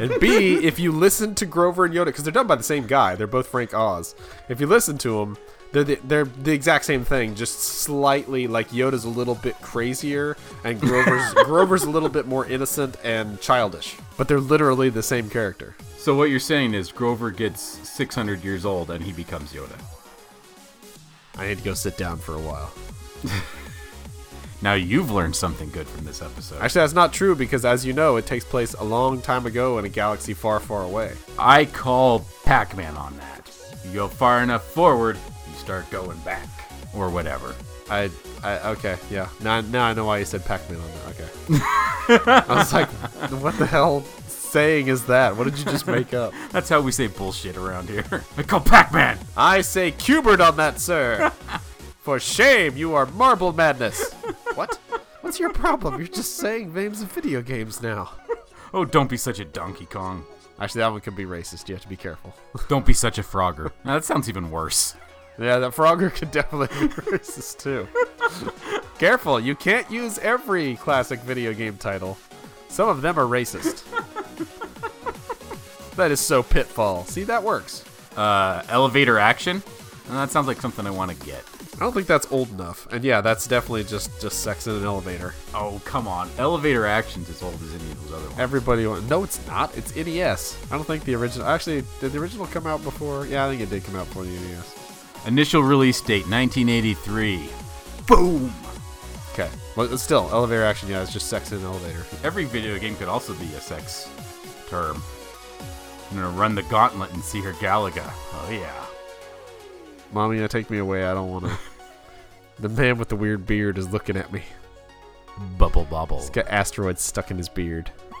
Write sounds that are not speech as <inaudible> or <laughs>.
And B, if you listen to Grover and Yoda, because they're done by the same guy, they're both Frank Oz. If you listen to them, they're the, they're the exact same thing, just slightly like Yoda's a little bit crazier, and Grover's <laughs> Grover's a little bit more innocent and childish. But they're literally the same character. So what you're saying is Grover gets 600 years old and he becomes Yoda. I need to go sit down for a while. <laughs> Now you've learned something good from this episode. Actually, that's not true because, as you know, it takes place a long time ago in a galaxy far, far away. I call Pac-Man on that. You go far enough forward, you start going back, or whatever. I, I okay, yeah. Now, now I know why you said Pac-Man on that. Okay. <laughs> I was like, what the hell saying is that? What did you just make up? <laughs> That's how we say bullshit around here. <laughs> I call Pac-Man. I say Q*bert on that, sir. For shame, you are marble madness. What? What's your problem? You're just saying names of video games now. Oh, don't be such a Donkey Kong. Actually, that one could be racist. You have to be careful. Don't be such a Frogger. Now, that sounds even worse. Yeah, that Frogger could definitely be <laughs> racist too. Careful, you can't use every classic video game title. Some of them are racist. <laughs> that is so pitfall. See, that works. Uh, elevator action? Uh, that sounds like something I want to get. I don't think that's old enough. And yeah, that's definitely just just sex in an elevator. Oh, come on. Elevator action's as old as any of those other ones. Everybody No, it's not. It's NES. I don't think the original Actually, did the original come out before? Yeah, I think it did come out before the NES. Initial release date 1983. Boom! Okay. Well, still elevator action. Yeah, it's just sex in an elevator. Every video game could also be a sex term. I'm gonna run the gauntlet and see her Galaga. Oh yeah. Mommy, take me away. I don't want to. <laughs> the man with the weird beard is looking at me. Bubble bobble. He's got asteroids stuck in his beard. <laughs>